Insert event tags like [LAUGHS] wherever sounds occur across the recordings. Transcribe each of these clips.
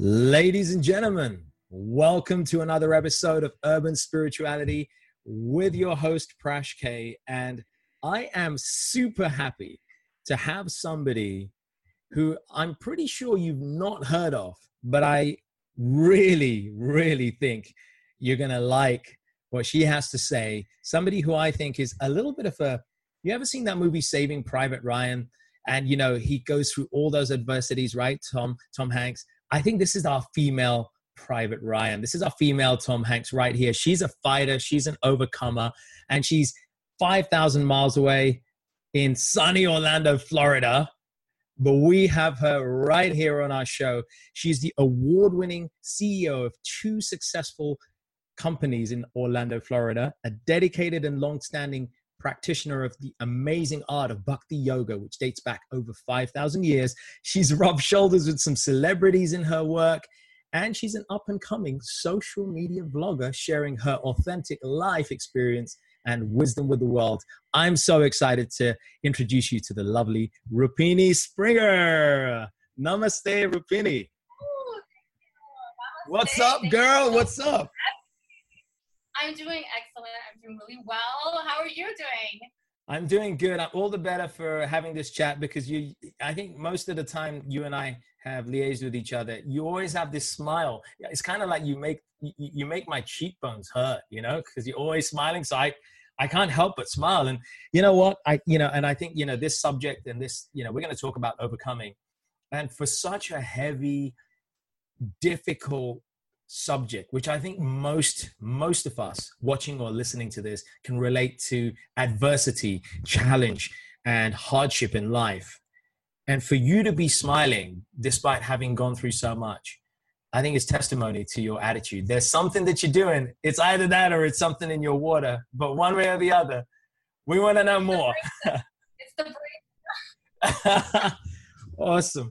Ladies and gentlemen, welcome to another episode of Urban Spirituality with your host, Prash K. And I am super happy to have somebody who I'm pretty sure you've not heard of, but I really, really think you're going to like what she has to say. Somebody who I think is a little bit of a. You ever seen that movie Saving Private Ryan? And you know he goes through all those adversities, right? Tom Tom Hanks I think this is our female Private Ryan. This is our female Tom Hanks right here. She's a fighter, she's an overcomer, and she's 5,000 miles away in sunny Orlando, Florida. But we have her right here on our show. She's the award winning CEO of two successful companies in Orlando, Florida, a dedicated and long standing practitioner of the amazing art of bhakti yoga, which dates back over 5,000 years. She's [LAUGHS] rubbed shoulders with some celebrities in her work, and she's an up and coming social media vlogger sharing her authentic life experience and wisdom with the world. I'm so excited to introduce you to the lovely Rupini Springer. Namaste, Rupini. What's up, girl? What's up? I'm doing excellent. I'm doing really well. How are you doing? I'm doing good. I'm all the better for having this chat because you, I think most of the time you and I have liaised with each other. You always have this smile. It's kind of like you make, you make my cheekbones hurt, you know, because you're always smiling. So I, I can't help but smile. And you know what? I, you know, and I think, you know, this subject and this, you know, we're going to talk about overcoming. And for such a heavy, difficult subject which i think most most of us watching or listening to this can relate to adversity challenge and hardship in life. And for you to be smiling despite having gone through so much i think is testimony to your attitude. There's something that you're doing. It's either that or it's something in your water but one way or the other we want to know more. it's the [LAUGHS] awesome.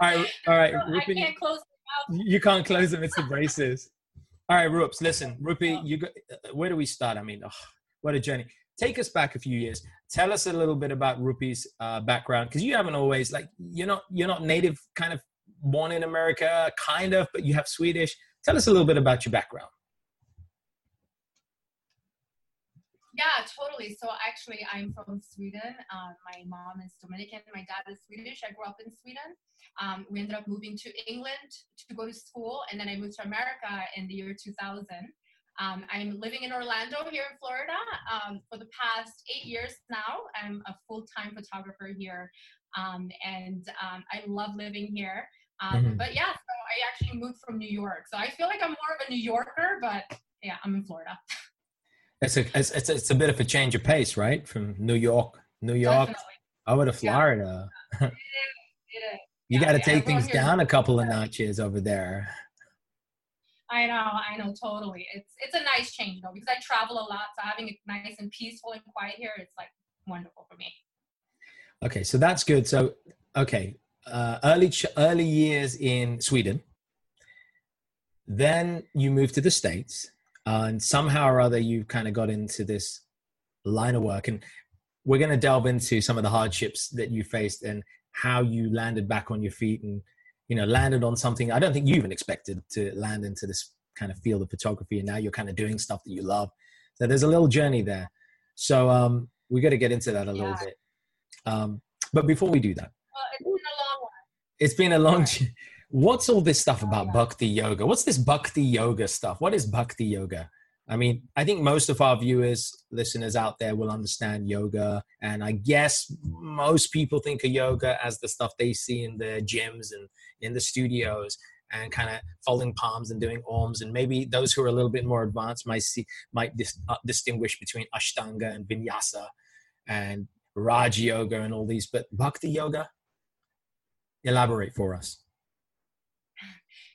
All right all right [LAUGHS] i can't close you can't close them. It's the braces. All right, Rups. Listen, Rupi, you go, where do we start? I mean, oh, what a journey. Take us back a few years. Tell us a little bit about Rupi's uh, background because you haven't always like you're not you're not native, kind of born in America, kind of, but you have Swedish. Tell us a little bit about your background. Yeah, totally. So actually, I'm from Sweden. Uh, my mom is Dominican. My dad is Swedish. I grew up in Sweden. Um, we ended up moving to England to go to school, and then I moved to America in the year 2000. Um, I'm living in Orlando here in Florida um, for the past eight years now. I'm a full-time photographer here, um, and um, I love living here. Um, mm-hmm. But yeah, so I actually moved from New York, so I feel like I'm more of a New Yorker, but yeah, I'm in Florida. [LAUGHS] It's a it's, it's, it's a bit of a change of pace, right? From New York, New York, Definitely. over to Florida. Yeah. it is. It is. You yeah, got to yeah, take things down a couple of notches over there. I know, I know, totally. It's it's a nice change though because I travel a lot, so having it nice and peaceful and quiet here, it's like wonderful for me. Okay, so that's good. So, okay, uh, early early years in Sweden. Then you moved to the states, uh, and somehow or other you've kind of got into this line of work. And we're going to delve into some of the hardships that you faced and how you landed back on your feet and you know landed on something i don't think you even expected to land into this kind of field of photography. And now you're kind of doing stuff that you love. So there's a little journey there. So um we got to get into that a yeah. little bit. Um but before we do that well, it's been a long one. it's been a long what's all this stuff about bhakti yoga? What's this bhakti yoga stuff? What is bhakti yoga? I mean, I think most of our viewers, listeners out there will understand yoga. And I guess most people think of yoga as the stuff they see in the gyms and in the studios and kind of folding palms and doing oms and maybe those who are a little bit more advanced might see might dis, uh, distinguish between ashtanga and vinyasa and raj yoga and all these but bhakti yoga? Elaborate for us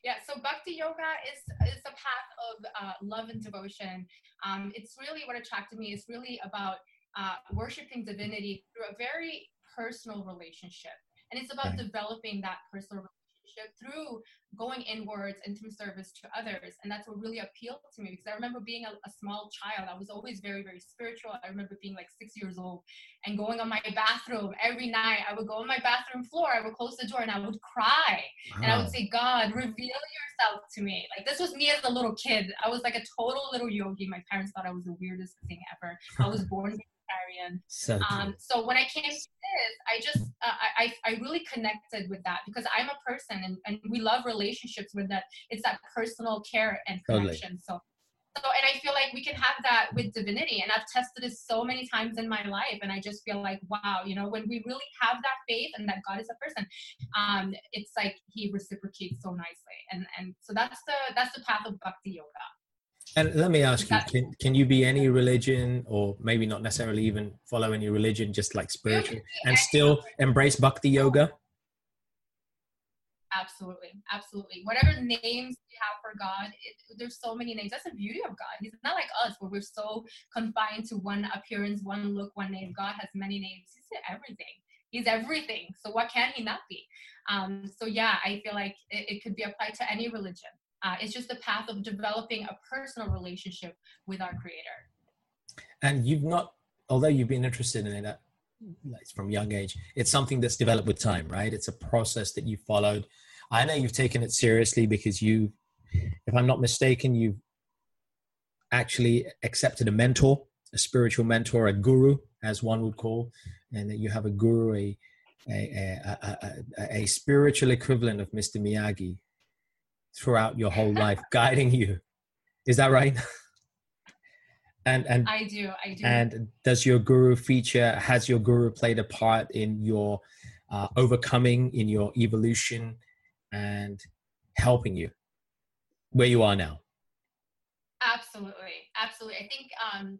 yeah so bhakti yoga is is a path of uh, love and devotion. Um, it's really what attracted me. It's really about uh, worshiping divinity through a very personal relationship. And it's about right. developing that personal relationship through going inwards and through service to others. And that's what really appealed to me because I remember being a, a, small child. I was always very, very spiritual. I remember being like six years old and going on my bathroom every night. I would go on my bathroom floor, I would close the door and I would cry. Wow. And I would say, God, reveal yourself to me. Like this was me as a little kid. I was like a total little yogi. My parents thought I was the weirdest thing ever. I was born So, um, so when I came to this, I just uh, I I really connected with that because I'm a person and, and we love relationships with that. It's that personal care and connection. Totally. So. So, and I feel like we can have that with divinity. And I've tested this so many times in my life. And I just feel like, wow, you know, when we really have that faith and that God is a person, um, it's like he reciprocates so nicely. And, and so that's the, that's the path of bhakti yoga. And let me ask you, can, can you be any religion or maybe not necessarily even follow any religion, just like spiritual and still embrace bhakti yoga? Absolutely. Absolutely. Whatever names you have for God, it, there's so many names. That's the beauty of God. He's not like us where we're so confined to one appearance, one look, one name. God has many names. He's everything. He's everything. So what can he not be? Um, so yeah, I feel like it, it could be applied to any religion. Uh, it's just the path of developing a personal relationship with our creator. And you've not, although you've been interested in it uh, from young age, it's something that's developed with time, right? It's a process that you followed. I know you've taken it seriously because you, if I'm not mistaken, you've actually accepted a mentor, a spiritual mentor, a guru, as one would call, and that you have a guru, a a, a, a, a spiritual equivalent of Mr. Miyagi, throughout your whole life, [LAUGHS] guiding you. Is that right? [LAUGHS] and and I do, I do. And does your guru feature? Has your guru played a part in your uh, overcoming, in your evolution, and helping you where you are now? Absolutely, absolutely. I think um,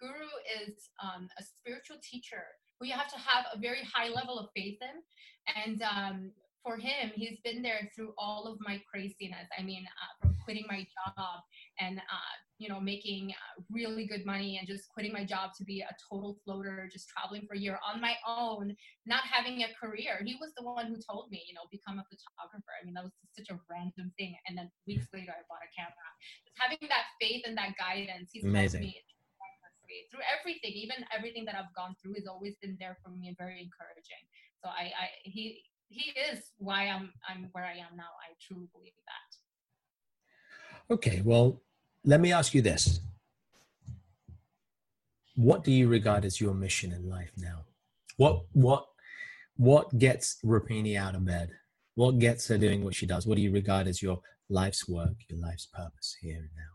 guru is um, a spiritual teacher who you have to have a very high level of faith in, and um, for him, he's been there through all of my craziness. I mean, uh, from quitting my job and, uh, you know, making uh, really good money and just quitting my job to be a total floater, just traveling for a year on my own, not having a career. He was the one who told me, you know, become a photographer. I mean, that was such a random thing. And then weeks later, I bought a camera. Just having that faith and that guidance, he's Amazing. me through everything, even everything that I've gone through, has always been there for me and very encouraging. So I, I he he is why I'm I'm where I am now. I truly believe that. Okay, well, let me ask you this. What do you regard as your mission in life now? What what what gets Rupini out of bed? What gets her doing what she does? What do you regard as your life's work, your life's purpose here and now?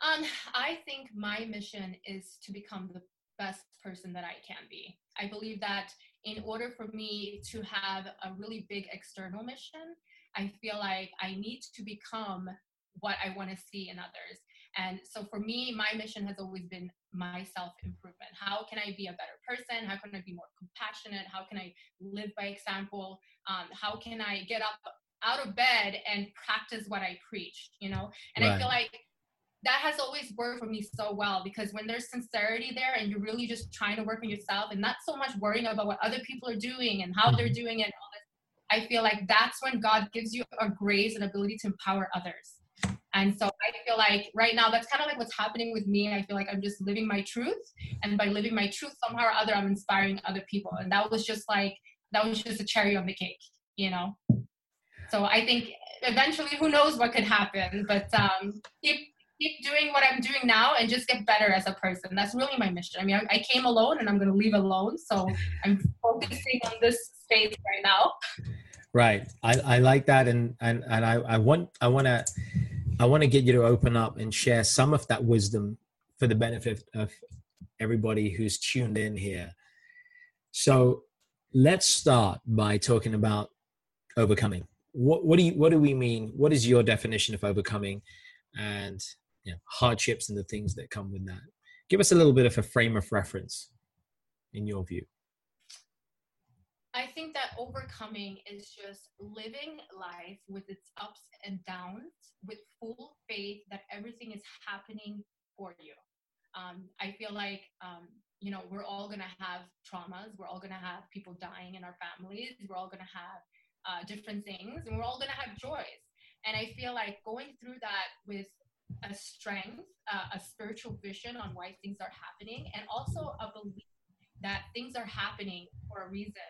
Um, I think my mission is to become the best person that I can be. I believe that in order for me to have a really big external mission, I feel like I need to become what I want to see in others. And so for me, my mission has always been my self improvement. How can I be a better person? How can I be more compassionate? How can I live by example? Um, how can I get up out of bed and practice what I preach? You know, and right. I feel like that has always worked for me so well because when there's sincerity there and you're really just trying to work on yourself and not so much worrying about what other people are doing and how they're mm-hmm. doing it I feel like that's when God gives you a grace and ability to empower others. And so I feel like right now that's kind of like what's happening with me. I feel like I'm just living my truth. And by living my truth, somehow or other, I'm inspiring other people. And that was just like, that was just a cherry on the cake, you know? So I think eventually, who knows what could happen, but um, keep keep doing what I'm doing now and just get better as a person. That's really my mission. I mean, I, I came alone and I'm going to leave alone. So [LAUGHS] I'm focusing on this space right now. Right. I, I like that. And, and, and I, I want, I want to, I want to get you to open up and share some of that wisdom for the benefit of everybody who's tuned in here. So let's start by talking about overcoming. What, what do you, what do we mean? What is your definition of overcoming and you know, hardships and the things that come with that? Give us a little bit of a frame of reference in your view. I think that overcoming is just living life with its ups and downs with full faith that everything is happening for you. Um, I feel like, um, you know, we're all going to have traumas. We're all going to have people dying in our families. We're all going to have uh, different things and we're all going to have joys. And I feel like going through that with a strength, uh, a spiritual vision on why things are happening, and also a belief that things are happening for a reason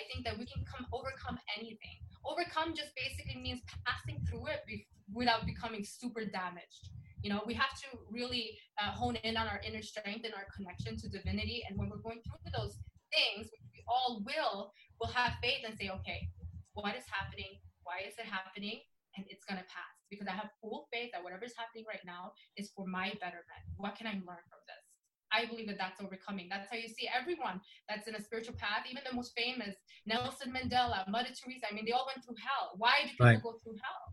I think that we can come overcome anything. Overcome just basically means passing through it be- without becoming super damaged. You know, we have to really uh, hone in on our inner strength and our connection to divinity. And when we're going through those things, we all will, will have faith and say, okay, what is happening? Why is it happening? And it's going to pass because I have full faith that whatever is happening right now is for my betterment. What can I learn from this? I believe that that's overcoming. That's how you see everyone that's in a spiritual path, even the most famous, Nelson Mandela, Mother Teresa. I mean, they all went through hell. Why do people right. go through hell?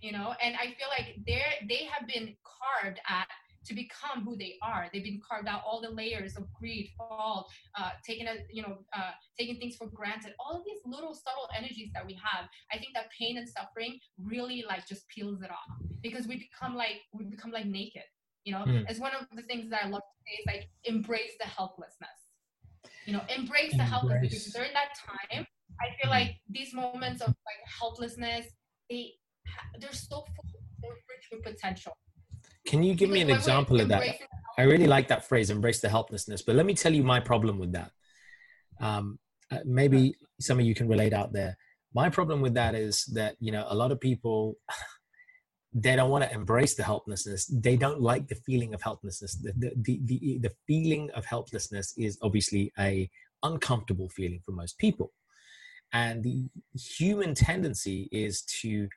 You know, and I feel like they're they have been carved at to become who they are. They've been carved out all the layers of greed, fall, uh, taking a, you know, uh, taking things for granted. All of these little subtle energies that we have. I think that pain and suffering really like just peels it off because we become like we become like naked you know mm. as one of the things that i love to say is like embrace the helplessness you know embrace, embrace. the helplessness because during that time i feel like these moments of like helplessness they they're so full they're rich with potential can you give me an example of that? I really like that phrase embrace the helplessness but let me tell you my problem with that. Um, uh, maybe some of you can relate out there. My problem with that is that you know a lot of people [SIGHS] they don't want to embrace the helplessness. They don't like the feeling of helplessness. The, the, the, the, the feeling of helplessness is obviously a uncomfortable feeling for most people. And the human tendency is to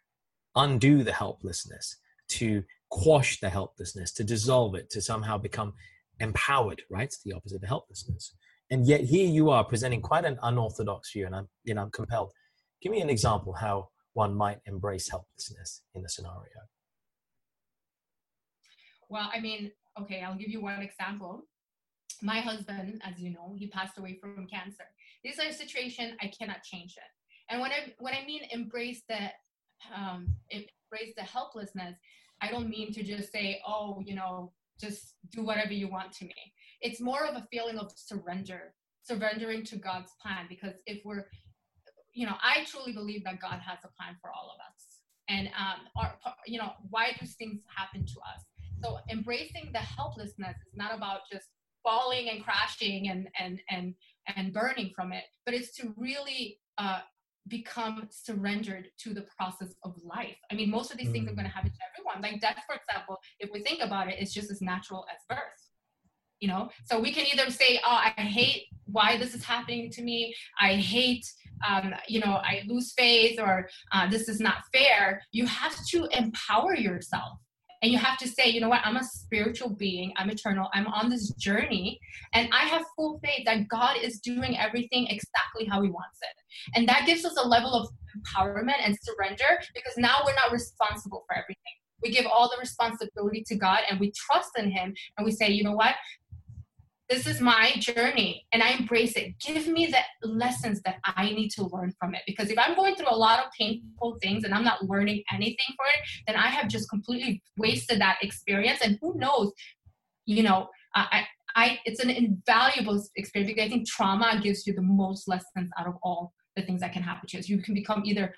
undo the helplessness to quash the helplessness to dissolve it to somehow become empowered right it's the opposite of helplessness and yet here you are presenting quite an unorthodox view and i'm you know i'm compelled give me an example how one might embrace helplessness in a scenario? Well, I mean, okay, I'll give you one example. My husband, as you know, he passed away from cancer. This is a situation I cannot change it. And when I when I mean embrace the um, embrace the helplessness, I don't mean to just say, oh, you know, just do whatever you want to me. It's more of a feeling of surrender, surrendering to God's plan. Because if we're you know, I truly believe that God has a plan for all of us. And, um, our, you know, why do things happen to us? So embracing the helplessness is not about just falling and crashing and, and, and, and burning from it, but it's to really uh, become surrendered to the process of life. I mean, most of these things are going to mm. happen to everyone. Like death, for example, if we think about it, it's just as natural as birth you know so we can either say oh i hate why this is happening to me i hate um, you know i lose faith or uh, this is not fair you have to empower yourself and you have to say you know what? I'm a spiritual being. I'm eternal. I'm on this journey. And i have full faith that god is doing everything exactly how he wants it. And that gives us a level of empowerment and surrender because now we're not responsible for everything. We give all the responsibility to God and we trust in Him and we say, you know what? This is my journey and I embrace it. Give me the lessons that I need to learn from it. Because if I'm going through a lot of painful things and I'm not learning anything for it, then I have just completely wasted that experience. And who knows, you know, I, I, it's an invaluable experience because I think trauma gives you the most lessons out of all the things that can happen to you. You can become either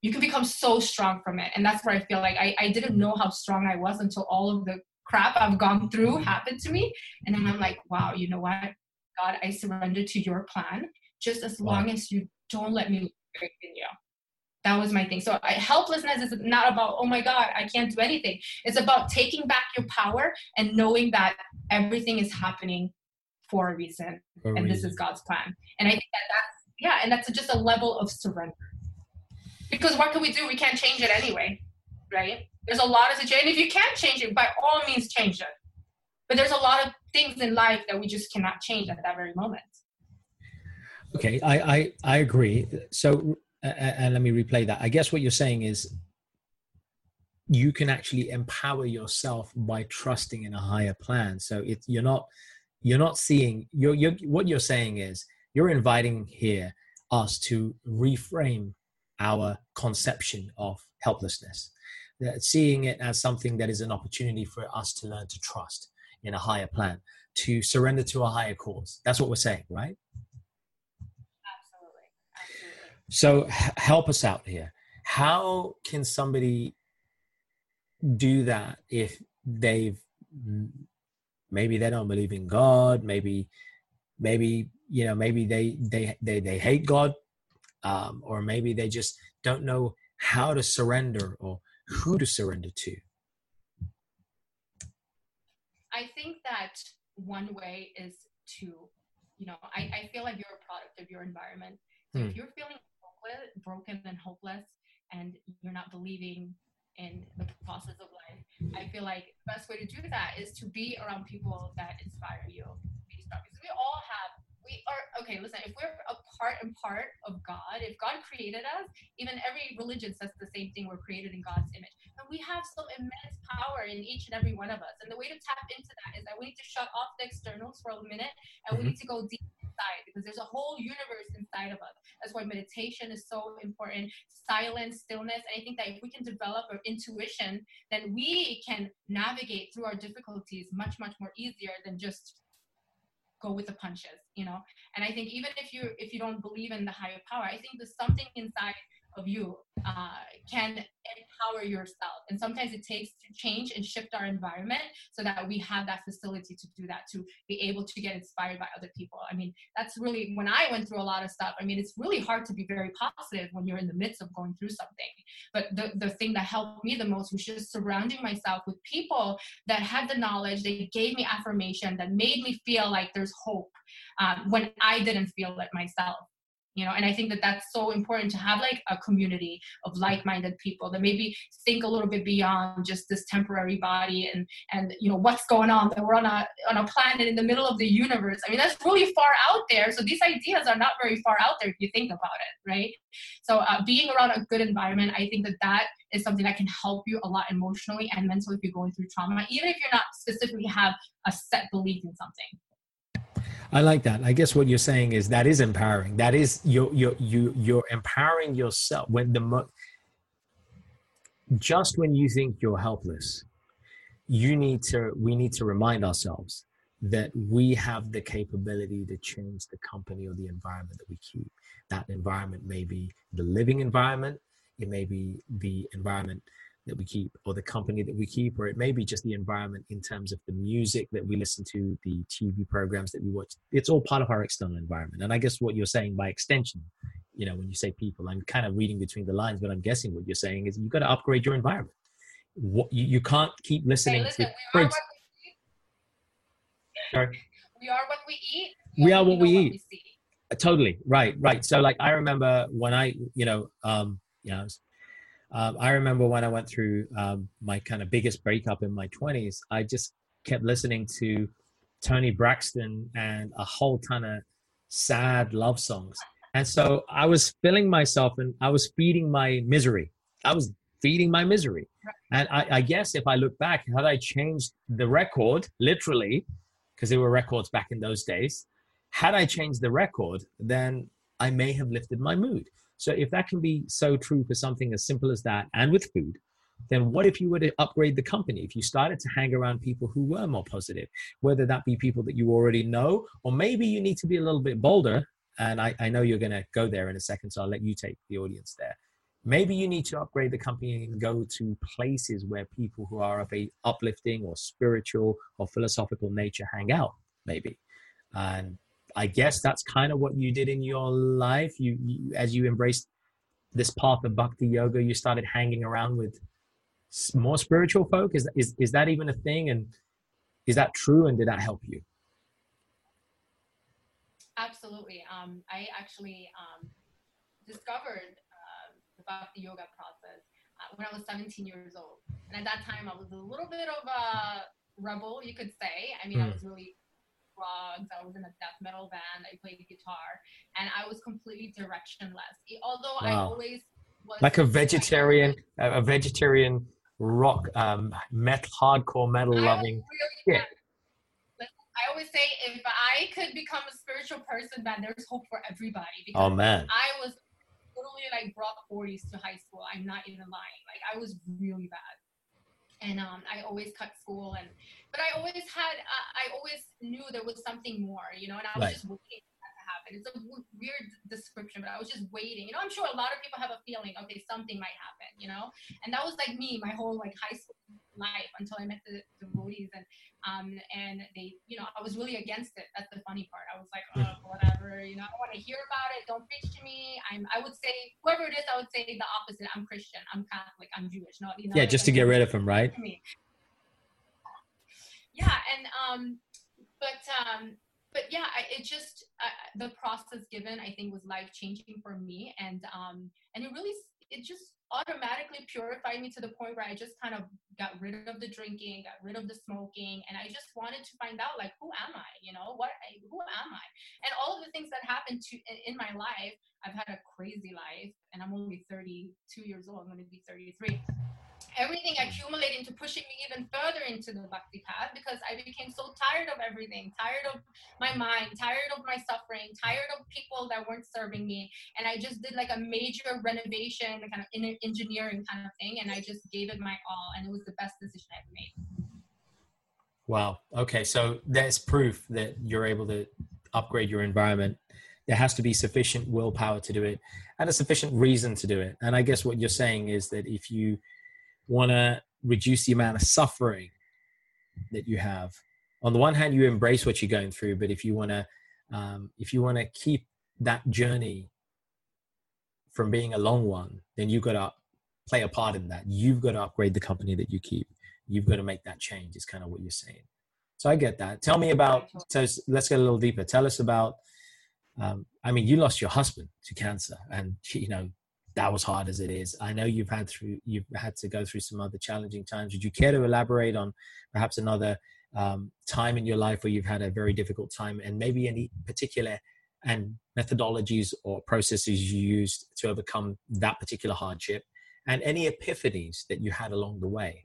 you can become so strong from it. And that's where I feel like I, I didn't know how strong I was until all of the crap I've gone through happened to me. And then I'm like, wow, you know what? God, I surrender to your plan just as wow. long as you don't let me break in you. That was my thing. So I, helplessness is not about, oh my God, I can't do anything. It's about taking back your power and knowing that everything is happening for a reason. For and reason. this is God's plan. And I think that that's, yeah, and that's just a level of surrender. Because what can we do? We can't change it anyway, right? There's a lot of situation. If you can't change it, by all means change it. But there's a lot of things in life that we just cannot change at that very moment. Okay, I, I, I agree. So, and let me replay that. I guess what you're saying is you can actually empower yourself by trusting in a higher plan. So it, you're not, you're not seeing, you're, you're, what you're saying is you're inviting here us to reframe our conception of helplessness, seeing it as something that is an opportunity for us to learn to trust in a higher plan, to surrender to a higher cause. That's what we're saying, right? Absolutely. So help us out here. How can somebody do that if they've maybe they don't believe in God, maybe maybe you know maybe they they they, they hate God, um, or maybe they just don't know how to surrender or who to surrender to. I think that one way is to, you know, I, I feel like you're a product of your environment. So hmm. if you're feeling broken and hopeless and you're not believing in the process of life i feel like the best way to do that is to be around people that inspire you because we all have we are okay listen if we're a part and part of god if god created us even every religion says the same thing we're created in god's image and we have some immense power in each and every one of us and the way to tap into that is that we need to shut off the externals for a minute and mm-hmm. we need to go deep inside because there's a whole universe inside of us. That's why meditation is so important. Silence, stillness. And I think that if we can develop our intuition, then we can navigate through our difficulties much, much more easier than just go with the punches, you know? And I think even if you if you don't believe in the higher power, I think there's something inside of you uh, can empower yourself. And sometimes it takes to change and shift our environment so that we have that facility to do that, to be able to get inspired by other people. I mean, that's really when I went through a lot of stuff. I mean, it's really hard to be very positive when you're in the midst of going through something. But the, the thing that helped me the most was just surrounding myself with people that had the knowledge, they gave me affirmation that made me feel like there's hope um, when I didn't feel it myself you know and i think that that's so important to have like a community of like-minded people that maybe think a little bit beyond just this temporary body and and you know what's going on that we're on a on a planet in the middle of the universe. I mean that's really far out there. So these ideas are not very far out there if you think about it right? So uh, being around a good environment i think that that is something that can help you a lot emotionally and mentally if you're going through trauma even if you're not specifically have a set belief in something I like that. I guess what you're saying is that is empowering. That is you you you you're empowering yourself when the mo- just when you think you're helpless, you need to we need to remind ourselves that we have the capability to change the company or the environment that we keep. That environment may be the living environment, it may be the environment that we keep or the company that we keep or it may be just the environment in terms of the music that we listen to the tv programs that we watch. It's all part of our external environment. And i guess what you're saying by extension you know when you say people i'm kind of reading between the lines but i'm guessing what you're saying is you've got to upgrade your environment. What you, you can't keep listening hey, listen, to we are, what we, Sorry. we are what we eat. We, we are what we eat what we totally. Right right. So like i remember when i you know um you know um, I remember when I went through um, my kind of biggest breakup in my 20s, I just kept listening to Toni Braxton and a whole ton of sad love songs. And so I was filling myself and I was feeding my misery. I was feeding my misery. And I, I guess if I look back, had I changed the record, literally, because there were records back in those days, had I changed the record, then I may have lifted my mood. So if that can be so true for something as simple as that and with food, then what if you were to upgrade the company? If you started to hang around people who were more positive, whether that be people that you already know, or maybe you need to be a little bit bolder. And I, I know you're going to go there in a second, so I'll let you take the audience there. Maybe you need to upgrade the company and go to places where people who are of a uplifting or spiritual or philosophical nature hang out, maybe. And I guess that's kind of what you did in your life. You, you, as you embraced this path of bhakti yoga, you started hanging around with more spiritual folk. Is is is that even a thing? And is that true? And did that help you? Absolutely. Um, I actually um, discovered uh, the bhakti yoga process uh, when I was 17 years old, and at that time I was a little bit of a rebel, you could say. I mean, mm. I hmm. was really drugs. I was in a death metal band. I played guitar, and I was completely directionless. Although wow. I always was like a vegetarian, a vegetarian rock, um, metal, hardcore metal loving. Really yeah. I always say if I could become a spiritual person, then there's hope for everybody. Because oh man, I was totally like brought 40s to high school. I'm not even lying. Like I was really bad, and um, I always cut school, and but I always had, uh, I always knew there was something more, you know, and I was right. just waiting for that to happen. It's a w- weird description, but I was just waiting. You know, I'm sure a lot of people have a feeling, okay, something might happen, you know? And that was like me, my whole like high school life until I met the, the roadies and um and they, you know, I was really against it. That's the funny part. I was like, oh, whatever, you know, I don't want to hear about it. Don't preach to me. I'm I would say whoever it is, I would say the opposite. I'm Christian, I'm Catholic, I'm Jewish. No, you know, yeah, just to get rid of him, right? Yeah, and um but um but yeah, I, it just uh, the process given I think was life changing for me, and um, and it really it just automatically purified me to the point where I just kind of got rid of the drinking, got rid of the smoking, and I just wanted to find out like who am I? You know, what who am I? And all of the things that happened to in my life, I've had a crazy life, and I'm only 32 years old. I'm going to be 33 everything mm. accumulating to pushing me even further into the bhakti path because I became so tired of everything, tired of my mind, tired of my suffering, tired of people that weren't serving me. And I just did like a major renovation, kind of engineering kind of thing. And I just gave it my all. And it was the best decision I ever made. Wow. Okay. So there's proof that you're able to upgrade your environment. There has to be sufficient willpower to do it and a sufficient reason to do it. And I guess what you're saying is that if you want to reduce the amount of suffering that you have. On the one hand you embrace what you're going through but if you want to um, if you want to keep that journey from being a long one then you've got to play a part in that. You've got to upgrade the company that you keep. You've got to make that change is kind of what you're saying. So i get that. Tell me about so let's get a little deeper. Tell us about um, i mean you lost your husband to cancer and you know that was hard as it is. I know you've had through you've had to go through some other challenging times. Would you care to elaborate on perhaps another um, time in your life where you've had a very difficult time, and maybe any particular and methodologies or processes you used to overcome that particular hardship, and any epiphanies that you had along the way?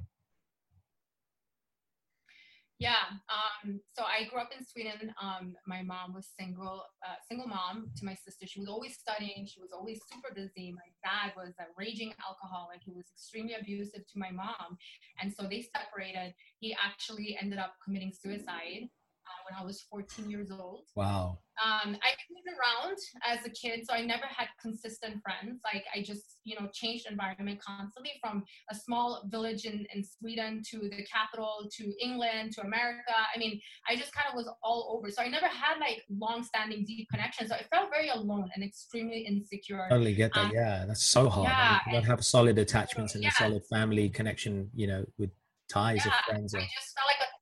Yeah. Um, so I grew up in Sweden. Um, my mom was single, uh, single mom to my sister. She was always studying. She was always super busy. My dad was a raging alcoholic. He was extremely abusive to my mom, and so they separated. He actually ended up committing suicide uh, when I was 14 years old. Wow. Um, I moved around as a kid, so I never had consistent friends. Like I just, you know, changed environment constantly from a small village in, in Sweden to the capital to England to America. I mean, I just kind of was all over. So I never had like long-standing deep connections. So I felt very alone and extremely insecure. Totally get that. Um, yeah, that's so hard. Yeah, you don't have solid attachments and yeah. a solid family connection, you know, with ties yeah, of friends. I just felt like a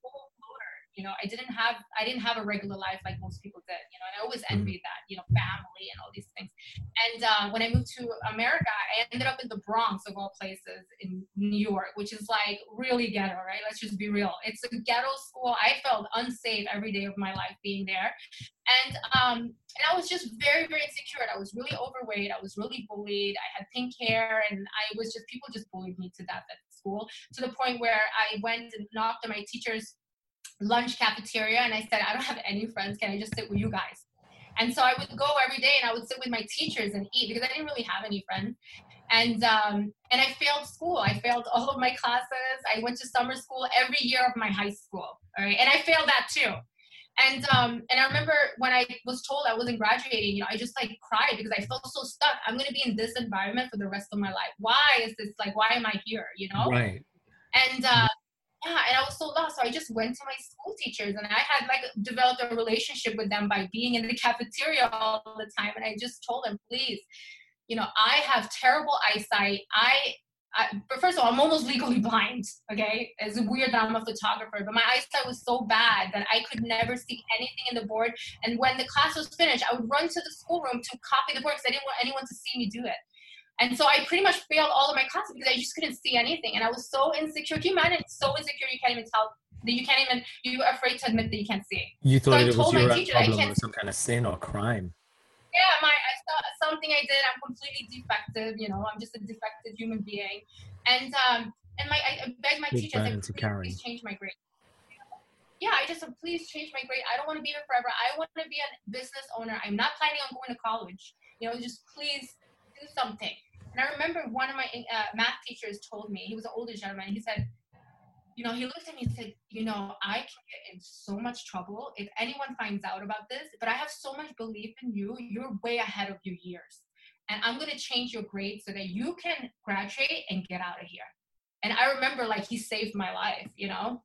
you know, I didn't have I didn't have a regular life like most people did. You know, and I always mm-hmm. envied that. You know, family and all these things. And uh, when I moved to America, I ended up in the Bronx of all places in New York, which is like really ghetto, right? Let's just be real. It's a ghetto school. I felt unsafe every day of my life being there. And um, and I was just very, very insecure. I was really overweight. I was really bullied. I had pink hair, and I was just people just bullied me to death at school to the point where I went and knocked on my teacher's lunch cafeteria and I said, I don't have any friends. Can I just sit with you guys? And so I would go every day and I would sit with my teachers and eat because I didn't really have any friends. And um, and I failed school. I failed all of my classes. I went to summer school every year of my high school. All right, and I failed that too. And um, and I remember when I was told I wasn't graduating, you know, I just like cried because I felt so stuck. I'm gonna be in this environment for the rest of my life. Why is this like? Why am I here? You know? Right. And uh, yeah, and I was so lost. So I just went to my school teachers and I had like developed a relationship with them by being in the cafeteria all the time. And I just told them, please, you know, I have terrible eyesight. I, I but first of all, I'm almost [LAUGHS] legally blind. Okay, it's weird that I'm a photographer, but my eyesight was so bad that I could never see anything in the board. And when the class was finished, I would run to the schoolroom to copy the board because I didn't want anyone to see me do it. And so I pretty much failed all of my classes because I just couldn't see anything. And I was so insecure. Can you imagine? So insecure you can't even tell that you can't even you're afraid to admit that you can't see. You thought so it was your teacher, problem or some kind of sin or crime. Yeah, my I saw something I did. I'm completely defective. You know, I'm just a defective human being, and um, and my I begged my Big teacher, I said, please, please change my grade. Yeah, I just said, please change my grade. I don't want to be here forever. I want to be a business owner. I'm not planning on going to college. You know, just please something. And I remember one of my uh, math teachers told me, he was an older gentleman, he said, you know, he looked at me and said, you know, I can get in so much trouble if anyone finds out about this, but I have so much belief in you. You're way ahead of your years. And I'm going to change your grade so that you can graduate and get out of here. And I remember like he saved my life, you know?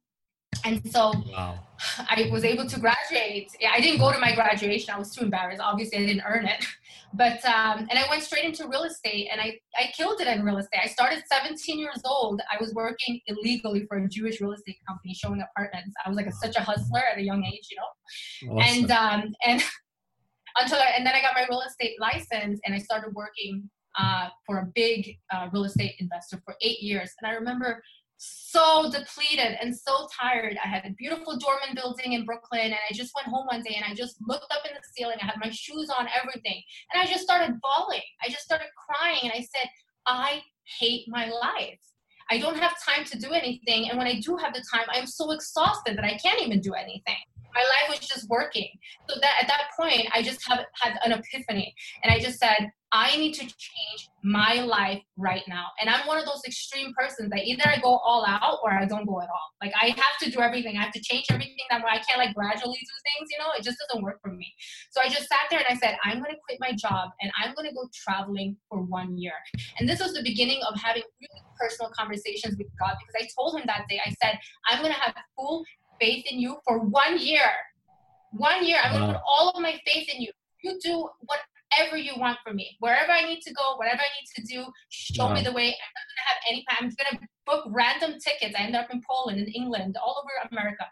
And so wow. [SIGHS] I was able to graduate. I didn't go to my graduation. I was too embarrassed. Obviously, I didn't earn it. [LAUGHS] But, um, and I went straight into real estate and I, I killed it in real estate. I started 17 years old. I was working illegally for a Jewish real estate company showing apartments. I was like a, such a hustler at a young age, you know? Awesome. And, um, and [LAUGHS] until I, and then I got my real estate license and I started working uh, for a big uh, real estate investor for eight years. And I remember so depleted and so tired. I had a beautiful dormant building in Brooklyn, and I just went home one day and I just looked up in the ceiling. I had my shoes on, everything, and I just started bawling. I just started crying, and I said, I hate my life. I don't have time to do anything, and when I do have the time, I'm so exhausted that I can't even do anything my life was just working. So that at that point, I just have had an epiphany, and I just said, I need to change my life right now. And I'm one of those extreme persons that either I go all out or I don't go at all. Like I have to do everything. I have to change everything that way. I can't like gradually do things, you know, it just doesn't work for me. So I just sat there and I said, I'm going to quit my job and I'm going to go traveling for one year. And this was the beginning of having really personal conversations with God because I told him that day, I said, I'm going to have full faith in you for one year. One year, I'm going to put all of my faith in you. You do whatever you want from me. Wherever I need to go, whatever I need to do, show wow. me the way. I'm not to have any plan. I'm to book random tickets. I end up in Poland, in England, all over America.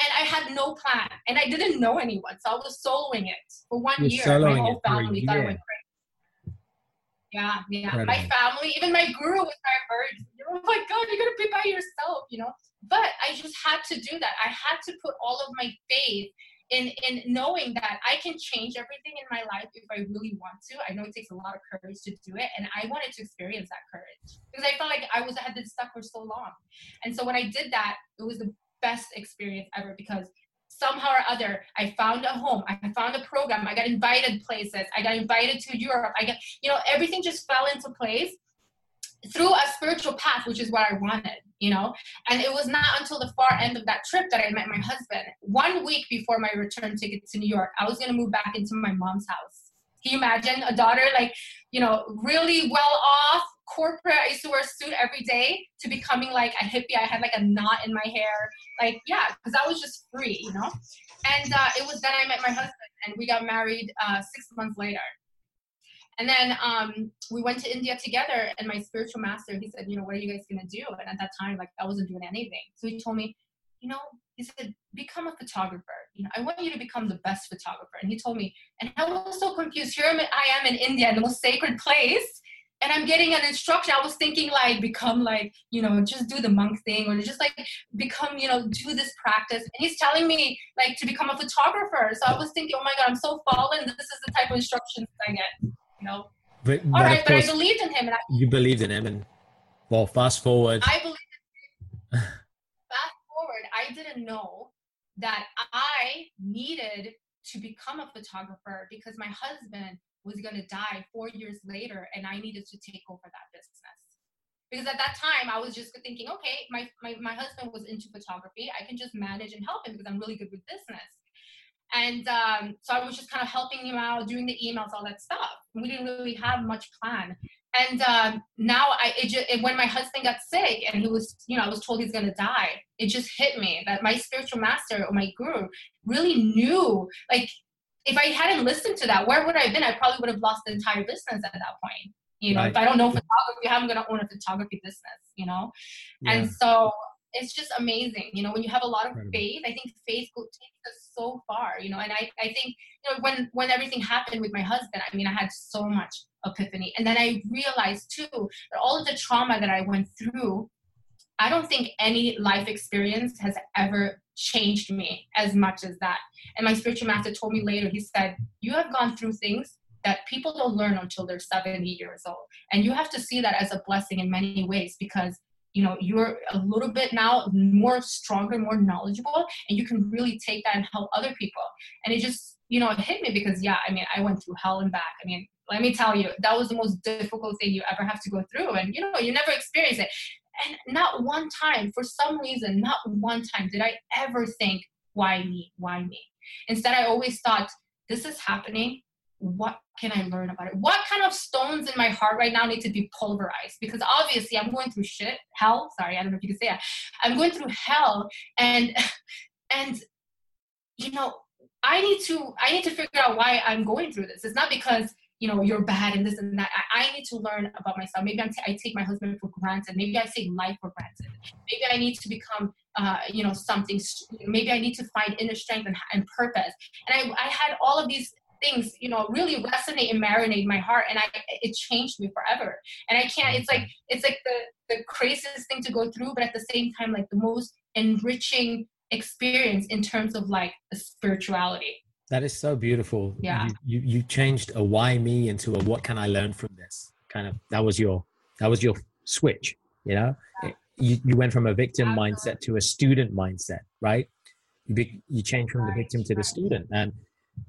And I had no plan. And I didn't know anyone. So I was soloing it for one You're year. My whole family thought I went crazy. Yeah, yeah. My family, even my guru was my heard, oh my God, you're to be by yourself, you know? But I just had to do that. I had to put all of my faith in in knowing that I can change everything in my life if I really want to. I know it takes a lot of courage to do it, and I wanted to experience that courage because I felt like I was had been stuck for so long. And so when I did that, it was the best experience ever because somehow or other I found a home, I found a program, I got invited places, I got invited to Europe, I got you know everything just fell into place through a spiritual path, which is what I wanted, you know. And it was not until the far end of that trip that I met my husband. One week before my return ticket to New York, I was gonna move back into my mom's house. Can you imagine a daughter like, you know, really well off, corporate. I used to wear a suit every day to becoming like a hippie. I had like a knot in my hair. Like, yeah, because I was just free, you know? And uh, it was then I met my husband and we got married uh, six months later. And then um, we went to India together, and my spiritual master, he said, you know, what are you guys gonna do? And at that time, like I wasn't doing anything. So he told me, you know, he said, become a photographer. You know, I want you to become the best photographer. And he told me, and I was so confused. Here I am in India, the most sacred place, and I'm getting an instruction. I was thinking like become like, you know, just do the monk thing or just like become, you know, do this practice. And he's telling me like to become a photographer. So I was thinking, oh my God, I'm so fallen. This is the type of instructions I get you know. But, All right, but I believed in him. And I, you believed in him, and well, fast forward. I believed. [LAUGHS] fast forward, I didn't know that I needed to become a photographer because my husband was going to die four years later, and I needed to take over that business. Because at that time, I was just thinking, okay, my, my, my husband was into photography. I can just manage and help him because I'm really good with business. And um, so I was just kind of helping him out, doing the emails, all that stuff. We didn't really have much plan. And um, now I, it just, it, when my husband got sick and he was, you know, I was told he's going to die, it just hit me that my spiritual master or my guru really knew, like, if I hadn't listened to that, where would I have been? I probably would have lost the entire business at that point. You know, right. if I don't know photography, I'm going to own a photography business, you know? Yeah. And so it's just amazing you know when you have a lot of faith i think faith takes us so far you know and i, I think you know when when everything happened with my husband i mean i had so much epiphany and then i realized too that all of the trauma that i went through I don't think any life experience has ever changed me as much as that. And my spiritual master told me later, he said, You have gone through things that people don't learn until they're 70 years old. And you have to see that as a blessing in many ways because you know you're a little bit now more stronger more knowledgeable and you can really take that and help other people. And it just you know it hit me because yeah i mean i went through hell and back. I mean let me tell you that was the most difficult thing you ever have to go through. And you know you never experience it. And not one time for some reason not one time did i ever think why me? Why me? Instead i always thought this is happening. What can I learn about it? What kind of stones in my heart right now need to be pulverized? Because obviously I'm going through shit, hell. Sorry, I don't know if you can say that. I'm going through hell, and and you know I need to I need to figure out why I'm going through this. It's not because you know you're bad and this and that. I, I need to learn about myself. Maybe I'm t- I take my husband for granted. Maybe I take life for granted. Maybe I need to become uh, you know something. Maybe I need to find inner strength and, and purpose. And I I had all of these things you know really resonate and marinate my heart and i it changed me forever. And i can't it's like it's like the the craziest thing to go through but at the same time like the most enriching experience in terms of like spirituality. That is so beautiful. Yeah. You, you, you changed a why me into a what can i learn from this kind of that was your that was your switch you know? Yeah. you, you went from a victim mindset to a student mindset right? You be, you change from the victim to the student and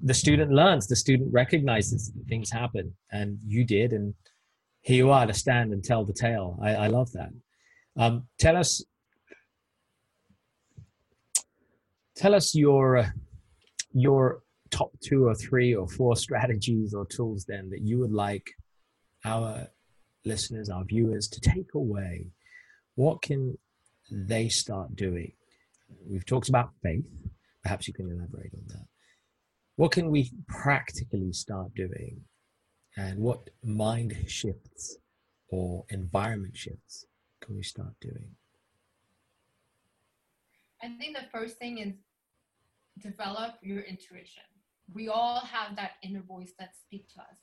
the student learns, the student recognizes things happen, and you did, and here you are to stand and tell the tale. I, I love that. Um, tell us, tell us your uh, your top two or three or four strategies or tools then that you would like our listeners, our viewers to take away. What can they start doing? We've talked about faith. Perhaps you can elaborate on that what can we practically start doing? And what mind shifts or environment shifts can we start doing? I think the first thing is develop your intuition. We all have that inner voice that speaks to us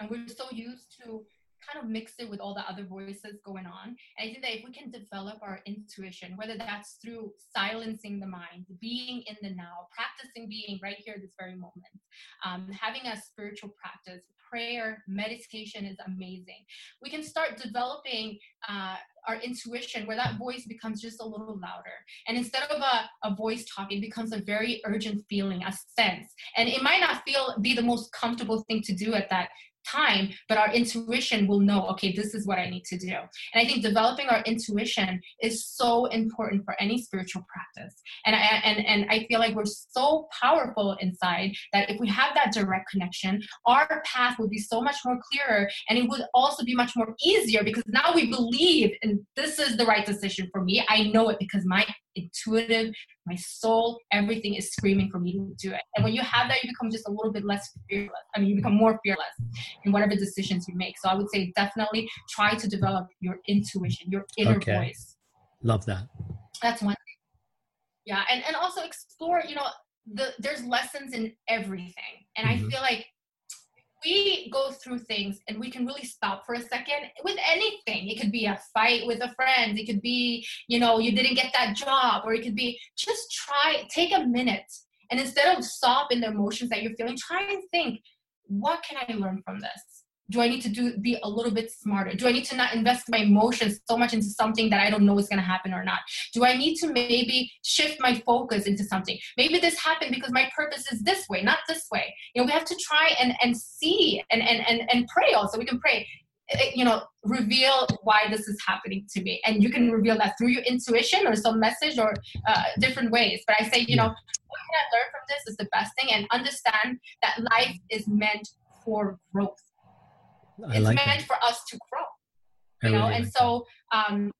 and we're so used to kind of mix it with all the other voices going on. And I think that if we can develop our intuition, whether that's through silencing the mind, being in the now, practicing being right here this very moment, um, having a spiritual practice, prayer, meditation is amazing. We can start developing uh, our intuition where that voice becomes just a little louder. And instead of a, a voice talking, becomes a very urgent feeling, a sense. And it might not feel be the most comfortable thing to do at that time but our intuition will know okay this is what i need to do. And i think developing our intuition is so important for any spiritual practice. And i and, and i feel like we're so powerful inside that if we have that direct connection our path would be so much more clearer and it would also be much more easier because now we believe and this is the right decision for me. I know it because my intuitive, my soul, everything is screaming for me to do it. And when you have that, you become just a little bit less fearless. I mean, you become more fearless in whatever decisions you make. So I would say definitely try to develop your intuition, your inner okay. voice. Love that. That's one thing. Yeah, and and also explore. You know, the there's lessons in everything, and mm-hmm. I feel like we go through things and we can really stop for a second with anything. It could be a fight with a friend. It could be you know you didn't get that job or it could be just try take a minute and instead of stop in the emotions that you're feeling try and think what can i learn from this do i need to do be a little bit smarter? Do i need to not invest my emotions so much into something that i don't know is going to happen or not? Do i need to maybe shift my focus into something? Maybe this happened because my purpose is this way not this way. You know we have to try and and see and and and, and pray also. We can pray eh, you know reveal why this is happening to me. And you can reveal that through your intuition or some message or uh, different ways. But i say you know what can i learn from this is the best thing and understand that life is meant for growth I it's like meant that. for us to grow. You know, and so um,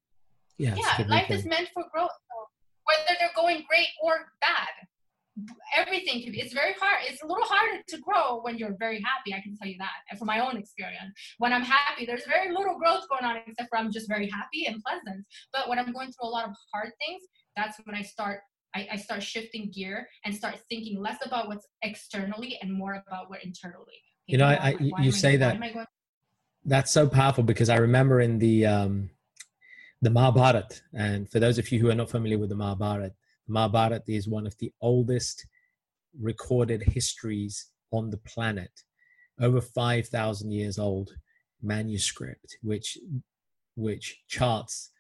yeah, yeah life is meant for growth. So whether they're going great or bad, everything can be. It's very hard. It's a little harder to grow when you're very happy. I can tell you that, and from my own experience, when I'm happy, there's very little growth going on except for I'm just very happy and pleasant. But when I'm going through a lot of hard things, that's when I start I, I, start shifting gear and start thinking less about what's externally and more about what internally. You know, I, I you say that that's so powerful because I remember in the um, the Mahabharata. And for those of you who are not familiar with the Mahabharata, the Mahabharata is one of the oldest recorded histories on the planet, over 5,000 years old manuscript, which, which charts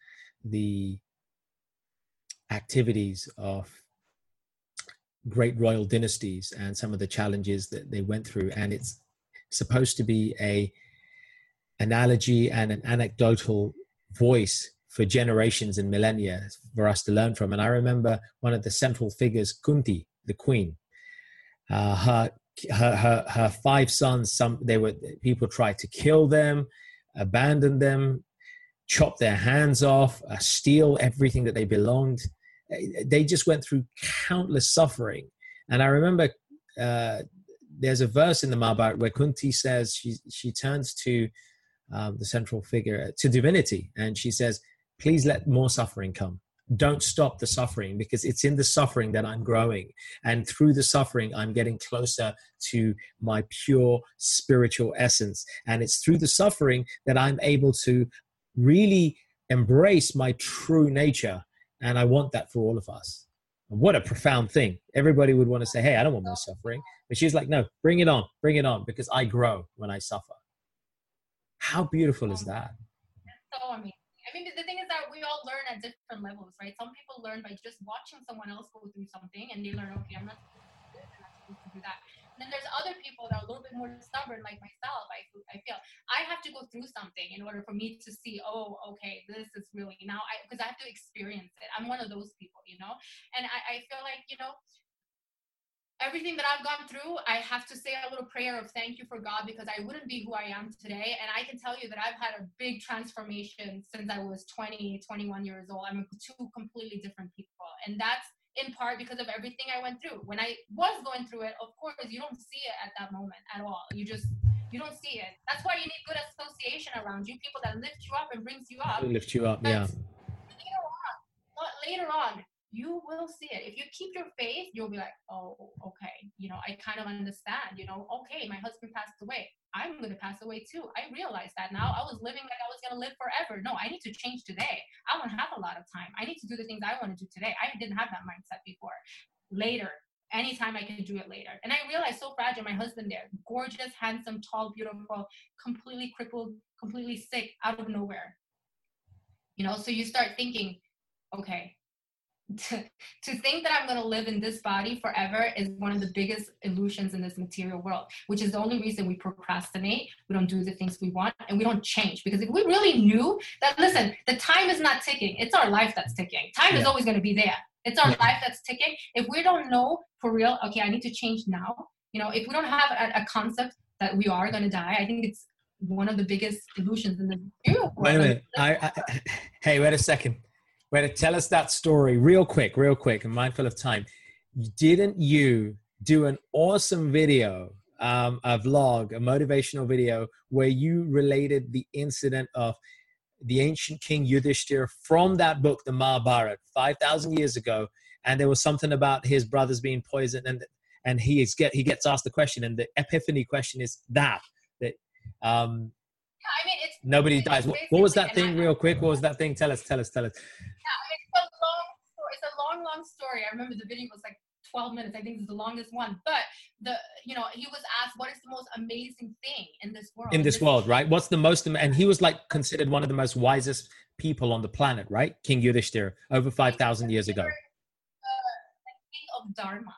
the activities of great royal dynasties and some of the challenges that they went through. And it's supposed to be a analogy and an anecdotal voice for generations and millennia for us to learn from. And I remember one of the central figures, Kunti, the queen. Uh, her, her, her, her five sons, some they were people tried to kill them, abandon them, chop their hands off, uh, steal everything that they belonged. They just went through countless suffering. And I remember uh, there's a verse in the Mahabharata where Kunti says she she turns to um, the central figure to divinity and she says please let more suffering come don't stop the suffering because it's in the suffering that I'm growing. And through the suffering, I'm getting closer to my pure spiritual essence. And it's through the suffering that I'm able to really embrace my true nature. And I want that for all of us. What a profound thing. Everybody would want to say, Hey, I don't want more suffering. But she's like, No, bring it on, bring it on, because I grow when I suffer. How beautiful is oh, that? so amazing I mean, the thing is that we all learn at different levels, right? Some people learn by just watching someone else go through something and they learn, okay, I'm not supposed to do that. And then there's other people that are a little bit more stubborn, like myself. I, I feel I have to go through something in order for me to see, oh, okay, this is really now, because I, I have to experience it. I'm one of those people, you know? And I, I feel like, you know, everything that I've gone through, I have to say a little prayer of thank you for God because I wouldn't be who I am today. And I can tell you that I've had a big transformation since I was 20, 21 years old. I'm two completely different people. And that's in part because of everything I went through. When I was going through it, of course, you don't see it at that moment at all. You just, you don't see it. That's why you need good association around you, people that lift you up and brings you up. Lift you up, yeah. Later on, later on, you will see it. If you keep your faith, you'll be like, oh, okay, you know, I kind of understand, you know, okay, my husband passed away. I'm going to pass away too. I realize that now. I was living like I was going to live forever. No, I need to change today. I don't have a lot of time. I need to do the things I want to do today. I didn't have that mindset before. Later, anytime I can do it later. And I realized so fragile, my husband there, gorgeous, handsome, tall, beautiful, completely crippled, completely sick out of nowhere. You know, so you start thinking, okay, to, to think that I'm going to live in this body forever is one of the biggest illusions in this material world, which is the only reason we procrastinate, we don't do the things we want, and we don't change. Because if we really knew that, listen, the time is not ticking, it's our life that's ticking. Time yeah. is always going to be there. It's our yeah. life that's ticking. If we don't know for real, okay, I need to change now, you know, if we don't have a, a concept that we are going to die, I think it's one of the biggest illusions in the material world. Wait a minute. I, I, [LAUGHS] hey, wait a second To tell us that story real quick, real quick, and mindful of time. Didn't you do an awesome video, um, a vlog, a motivational video where you related the incident of the ancient king Yudhishthir from that book, the Mahabharata, 5,000 years ago. And there was something about his brothers being poisoned and, and he, is get, he gets asked the question and the epiphany question is that, that um, I mean, it's nobody dies. What, what, was that thing, real quick? What was that thing? Tell us, tell us, tell us. Yeah, it's a long, it's a long, long story. I remember the video was like 12 minutes. I think it's the longest one. But the, you know, he was asked, "What is the most amazing thing in this world?" In this, world, right? What's the most? And he was like considered one of the most wisest people on the planet, right? King Yudhishthira, over 5,000 years ago. Uh, the king of Dharma.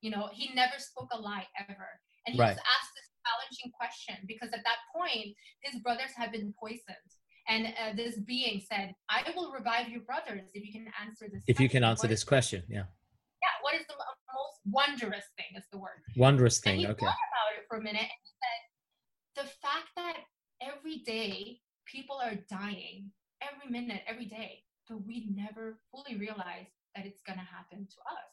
You know, he never spoke a lie ever, and he right. was asked challenging question because at that point his brothers had been poisoned. And uh, this being said i will revive your brothers if you can answer this if question. you can answer what this is, question yeah. Yeah what is the most wondrous thing is the word. Wondrous thing and he okay. thought about it for a minute and he said the fact that every day people are dying every minute every day but we never fully realize that it's going to happen to us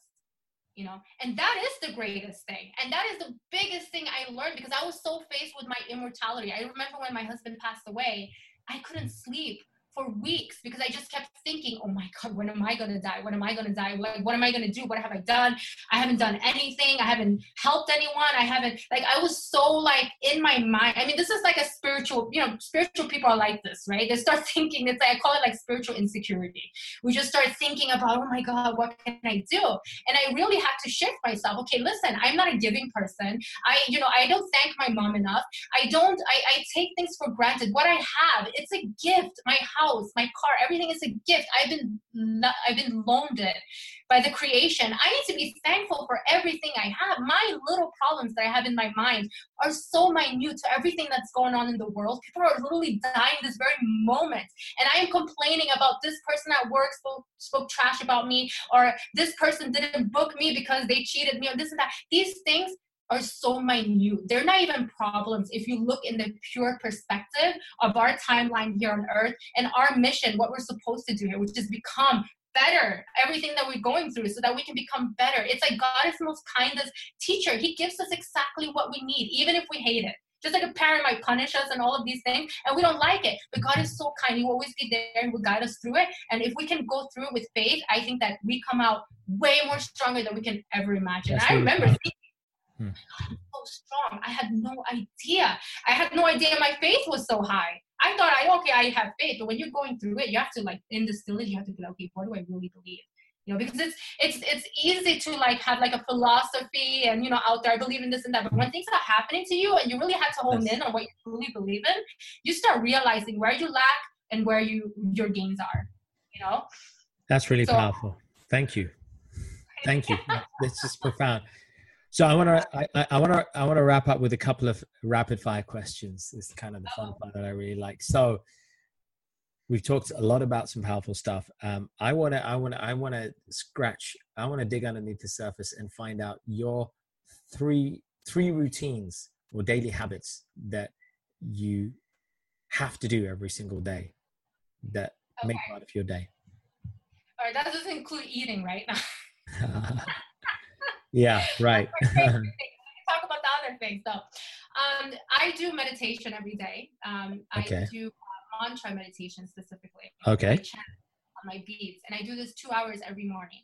you know? And that is the greatest thing. And that is the biggest thing i learned because i was so faced with my immortality. I remember when my husband passed away i couldn't sleep for weeks because I just kept thinking, oh my God, when am I to die? When am I to die? Like, what am I to do? What have I done? I haven't done anything. I haven't helped anyone. I haven't, like, I was so like in my mind. I mean, this is like a spiritual, you know, spiritual people are like this, right? They start [LAUGHS] thinking, it's like, I call it like spiritual insecurity. We just start thinking about, oh my God, what can I do? And I really had to shift myself. Okay, listen, I'm not a giving person. I, you know, I don't thank my mom enough. I don't, I, I take things for granted. What I have, it's a gift. My my car, everything is a gift. I've been I've been loaned it by the creation. I need to be thankful for everything I have. My little problems that I have in my mind are so minute to everything that's going on in the world. People are literally dying this very moment, and I am complaining about this person at work spoke spoke trash about me, or this person didn't book me because they cheated me, or this and that. These things are so minute. They're not even problems if you look in the pure perspective of our timeline here on earth and our mission, what we're supposed to do here, which is become better everything that we're going through so that we can become better. It's like God is the most kindest teacher. He gives us exactly what we need, even if we hate it. Just like a parent might punish us and all of these things, and we don't like it. But God is so kind. He will always be there and will guide us through it. And if we can go through it with faith, I think that we come out way more stronger than we can ever imagine. I remember thinking Hmm. so strong. I had no idea. I had no idea my faith was so high. I thought I okay, I have faith, but when you're going through it, you have to like in the stillness, you have to be like, okay, what do I really believe? You know, because it's it's it's easy to like have like a philosophy and you know out there, I believe in this and that. But when things are happening to you and you really have to hone in on what you truly believe in, you start realizing where you lack and where you your gains are. You know. That's really so, powerful. Thank you. [LAUGHS] Thank you. This is profound. So I want to I, want to I want to wrap up with a couple of rapid fire questions. This is kind of the fun part that I really like. So we've talked a lot about some powerful stuff. Um, I want to I want to I want to scratch. I want to dig underneath the surface and find out your three three routines or daily habits that you have to do every single day that okay. make part of your day. All right, that doesn't include eating, right? [LAUGHS] [LAUGHS] Yeah, right. [LAUGHS] talk about the other things. So, um, I do meditation every day. Um, okay. I do uh, mantra meditation specifically. Okay on my beads. And I do this two hours every morning.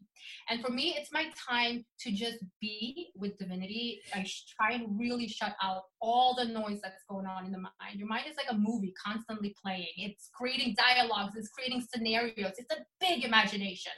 And for me, it's my time to just be with divinity. I try and really shut out all the noise that's going on in the mind. Your mind is like a movie constantly playing. It's creating dialogues, it's creating scenarios. It's a big imagination.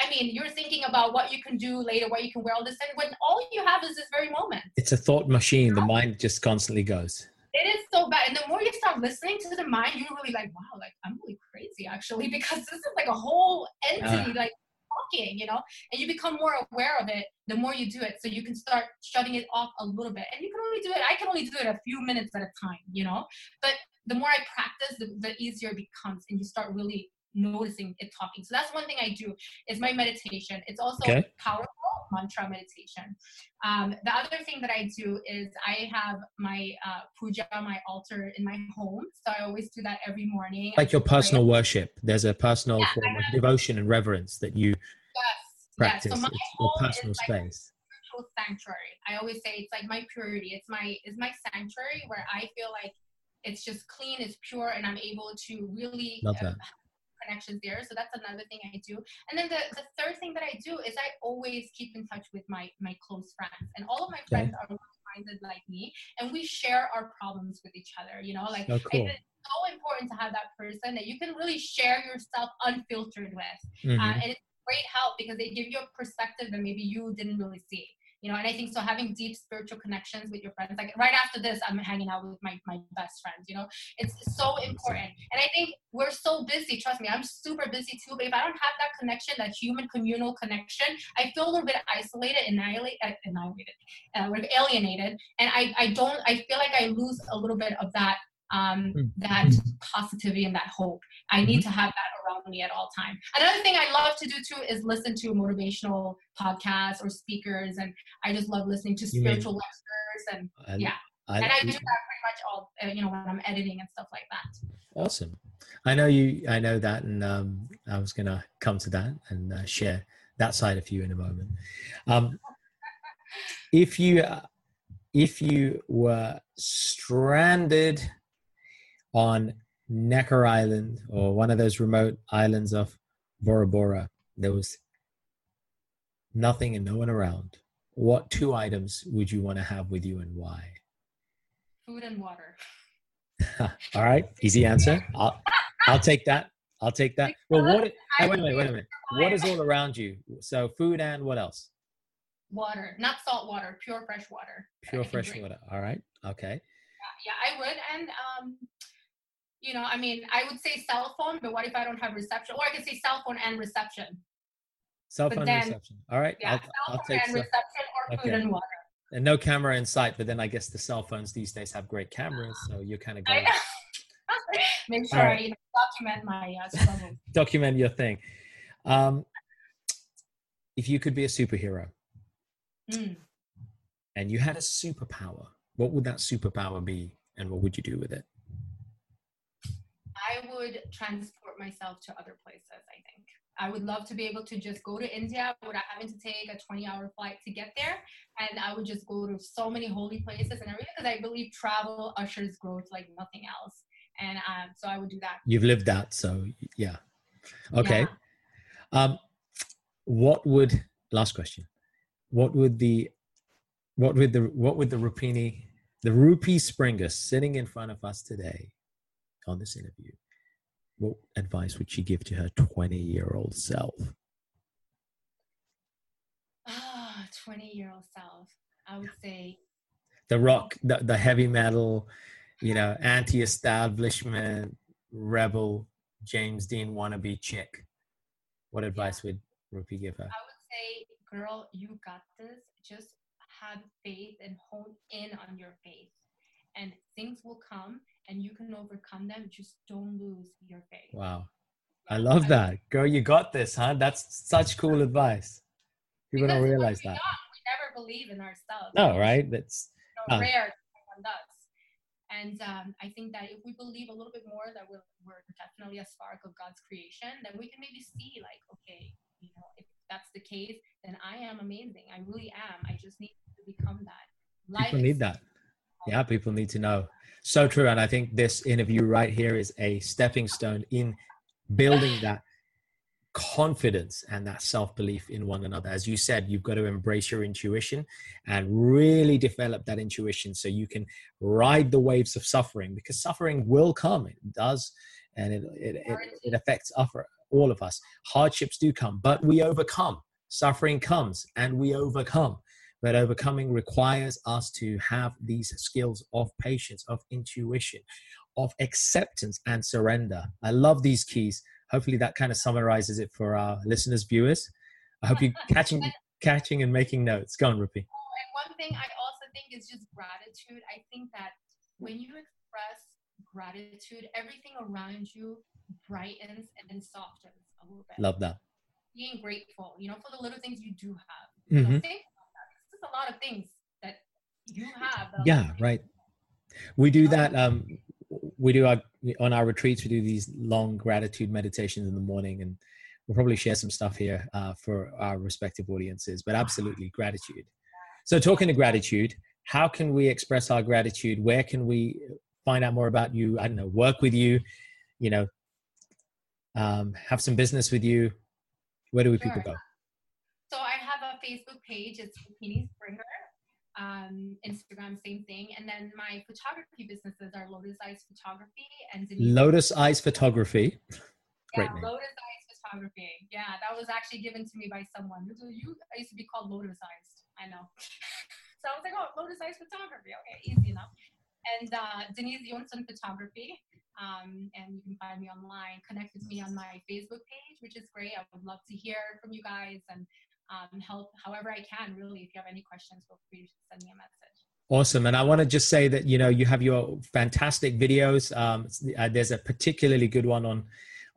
I mean, you're thinking about what you can do later, what you can wear all this, and when all you have is this very moment. It's a thought machine. The mind just constantly goes it is so bad. And the more you start listening to the mind, you're really like, wow, like I'm really crazy actually, [LAUGHS] because this is like a whole entity uh. like talking, you know, and you become more aware of it the more you do it. So you can start shutting it off a little bit. And you can only do it, I can only do it a few minutes at a time, you know. But the more I practice, the, the easier it becomes and you start really noticing it talking. So that's one thing I do is my meditation. It's also okay. powerful mantra meditation. Um, the other thing that I do is I have my uh, puja, my altar in my home. So I always do that every morning. Like your personal worship. There's a personal yeah, form of devotion and reverence that you yes, practice. Yes. So my it's your personal space. Like sanctuary. I always say it's like my purity. It's my it's my sanctuary where I feel like it's just clean, it's pure, and I'm able to really Love that. Uh, connections there. So that's another thing I do. And then the, the third thing that I do is I always keep in touch with my my close friends. And all of my friends okay. are minded like me and we share our problems with each other. You know, like oh, cool. it's so important to have that person that you can really share yourself unfiltered with. Mm-hmm. Uh, and it's great help because they give you a perspective that maybe you didn't really see you know and i think so having deep spiritual connections with your friends like right after this i'm hanging out with my, my best friends you know? It's so important. And i think we're so busy trust me i'm super busy too but if i don't have that connection that human communal connection i feel a little bit isolated annihilated uh, annihilated uh, alienated. And i i don't i feel like i lose a little bit of that um, hmm. that positivity and that hope. I need mm-hmm. to have that around me at all time. Another thing I love to do too is listen to motivational podcasts or speakers, and I just love listening to spiritual lectures and yeah. I, and I do that pretty much all uh, you know when I'm editing and stuff like that. Awesome. I know you. I know that, and um, I was gonna come to that and uh, share that side of you in a moment. Um, if you uh, if you were stranded on Necker Island or one of those remote islands of Bora Bora, there was nothing and no one around, what two items would you want to have with you and why? Food and water. [LAUGHS] All right, easy answer. I'll, I'll take that. I'll take that. Well, what? Wait a minute. Wait a minute. What is all around you? So food and what else? Water, not salt water, pure fresh water. Pure fresh water. All right. Okay. Yeah, yeah, I would. And um, you know, I mean, I would say cell phone, but what if I don't have reception? Or I could say cell phone and reception. Cell phone then, reception. All right. Yeah, I'll, cell phone I'll take and reception or okay. food and water. And no camera in sight, but then I guess the cell phones these days have great cameras, so you're kind of going. [LAUGHS] Make sure right. I you know, document my uh, struggle. [LAUGHS] document your thing. Um, if you could be a superhero mm. and you had a superpower, what would that superpower be, and what would you do with it? I would transport myself to other places, I think. I would love to be able to just go to India without having to take a 20 hour flight to get there. And I would just go to so many holy places and everything because I believe travel ushers growth like nothing else. And um, so I would do that. You've lived that. So, yeah. Okay. Yeah. Um, what would, last question, what would the, what would the, what would the Rupini, the Rupi Springer sitting in front of us today on this interview, what advice would she give to her 20 year old self? Ah, 20 year old self. I would say the rock, the, the heavy metal, you know, [LAUGHS] anti establishment, rebel, James Dean wannabe chick. What advice would Rupi give her? I would say, girl, you got this. Just have faith and hone in on your faith, and things will come and you can overcome them. Just don't lose your faith. Wow. I love that. Girl, you got this, huh? That's such cool advice. People because don't realize that. we never believe in ourselves. No, right? That's you know, rare. Someone does. And um, I think that if we believe a little bit more that we're, we're definitely a spark of God's creation, then we can maybe see, like, okay, you know, if that's the case, then I am amazing. I really am. I just need to become that. Life people need that. Yeah, people need to know. So true. And I think this interview right here is a stepping stone in building that confidence and that self belief in one another. As you said, you've got to embrace your intuition and really develop that intuition so you can ride the waves of suffering because suffering will come. It does. And it, it, it, it affects all of us. Hardships do come, but we overcome. Suffering comes and we overcome. But overcoming requires us to have these skills of patience, of intuition, of acceptance and surrender. I love these keys. Hopefully that kind of summarizes it for our listeners, viewers. I hope you're catching [LAUGHS] catching and making notes. Go on, Rupi. Oh, and one thing I also think is just gratitude. I think that when you express gratitude, everything around you brightens and softens a little bit. Love that. Being grateful, you know, for the little things you do have. Mm-hmm. You know, a lot of things that you have. Yeah, right. We do that. Um, we do our on our retreats. We do these long gratitude meditations in the morning, and we'll probably share some stuff here uh, for our respective audiences. But absolutely, gratitude. So, talking to gratitude, how can we express our gratitude? Where can we find out more about you? I don't know, work with you. You know, um, have some business with you. Where do we sure. people go? Facebook page, it's Rupini Springer. Um, Instagram, same thing. And then my photography businesses are Lotus Eyes Photography and Denise Lotus Eyes Photography. Great yeah, name. Lotus Eyes Photography. Yeah, that was actually given to me by someone. You, I used to be called Lotus Eyes. I know. [LAUGHS] so I was like, oh, Lotus Eyes Photography. Okay, easy enough. And uh, Denise Jonsson Photography. Um, and you can find me online. Connect with me on my Facebook page, which is great. I would love to hear from you guys and um, help however I can. Really, if you have any questions, feel free to send me a message. Awesome. And I want to just say that, you know, you have your fantastic videos. Um, uh, there's a particularly good one on,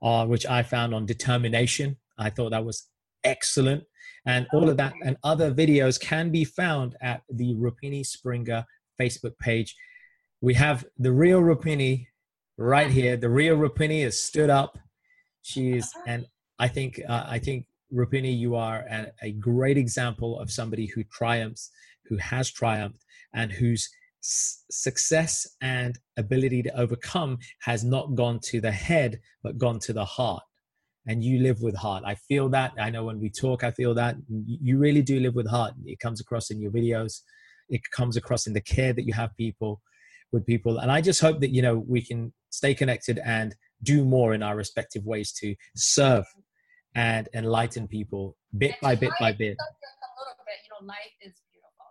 uh, which I found on determination. I thought that was excellent. And all of that and other videos can be found at the Rupini Springer Facebook page. We have the real Rupini right here. The real Rupini is stood up. She is, and I think, uh, I think Rupini, you are a, a great example of somebody who triumphs, who has triumphed, and whose success and ability to overcome has not gone to the head but gone to the heart. And you live with heart. I feel that. I know when we talk i feel that. You really do live with heart. It comes across in your videos. It comes across in the care that you have people with people. And i just hope that you know we can stay connected and do more in our respective ways to serve and enlighten people bit and by bit by bit a little bit you know life is beautiful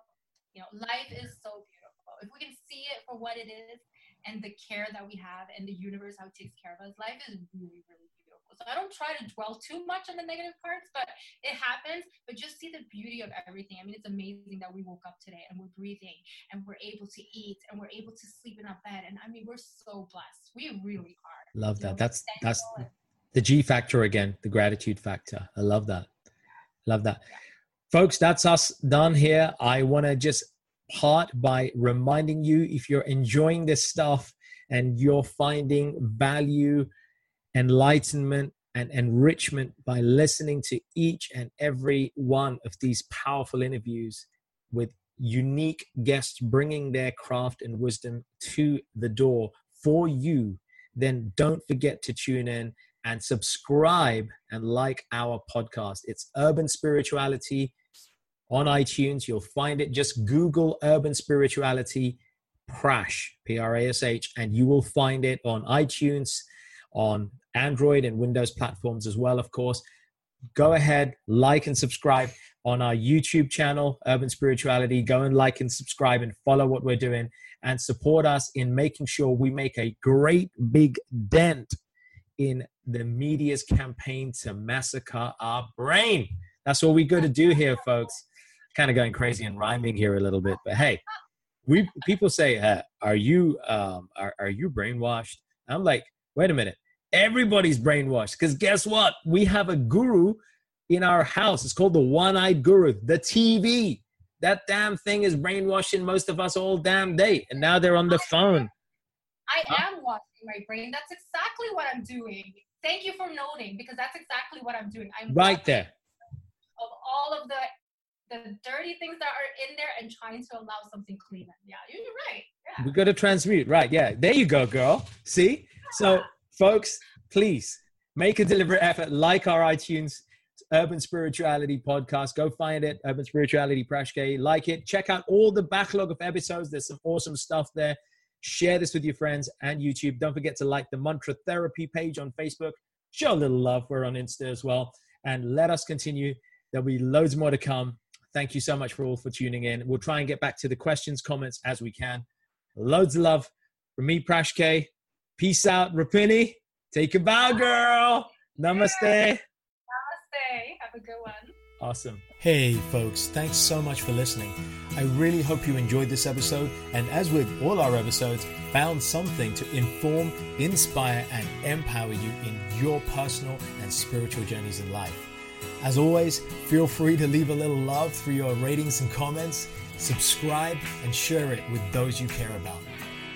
you know life is so beautiful if we can see it for what it is and the care that we have and the universe how it takes care of us, life is really, really beautiful. So I don't try to dwell too much on the negative parts, but it happens. But just see the beauty of everything. I mean, it's amazing that we woke up today and we're breathing and we're able to eat and we're able to sleep in our bed. And I mean, we're so blessed. We really are. Love that. Know, that's that's the G factor again, the gratitude factor. I love that. Love that. Folks, that's us done here. I want to just part by reminding you if you're enjoying this stuff and you're finding value, enlightenment, and enrichment by listening to each and every one of these powerful interviews with unique guests bringing their craft and wisdom to the door for you, then don't forget to tune in and subscribe and like our podcast. It's Urban Spirituality on iTunes. You'll find it. Just Google Urban Spirituality Prash, P R A S H, and you will find it on iTunes, on Android and Windows platforms as well, of course. Go ahead, like and subscribe on our YouTube channel, Urban Spirituality. Go and like and subscribe and follow what we're doing and support us in making sure we make a great big dent in the media's campaign to massacre our brain. That's what we got to do here, folks kind of going crazy and rhyming here a little bit, but hey, we people say, uh, "Are you um, are are you brainwashed?" I'm like, wait a minute, everybody's brainwashed because guess what? We have a guru in our house. It's called the one-eyed guru, the TV. That damn thing is brainwashing most of us all damn day, and now they're on the phone. I am washing my brain. That's exactly what I'm doing. Thank you for noting because that's exactly what I'm doing. I'm right there of all of the the dirty things that are in there and trying to allow something clean. Yeah, you're right. Yeah. We got to transmute. Right. Yeah. There you go, girl. See? So, folks, please make a deliberate effort. Like our iTunes Urban Spirituality podcast. Go find it. Urban Spirituality Prashke. Like it. Check out all the backlog of episodes. There's some awesome stuff there. Share this with your friends and YouTube. Don't forget to like the Mantra Therapy page on Facebook. Show a little love. We're on Insta as well. And let us continue. There'll be loads more to come. Thank you so much for all for tuning in. We'll try and get back to the questions, comments as we can. Loads of love from me, Prashke. Peace out, Rupini. Take a bow, girl. Namaste. Namaste. Have a good one. Awesome. Hey, folks, thanks so much for listening. I really hope you enjoyed this episode, and as with all our episodes, found something to inform, inspire, and empower you in your personal and spiritual journeys in life. As always, feel free to leave a little love through your ratings and comments, subscribe, and share it with those you care about.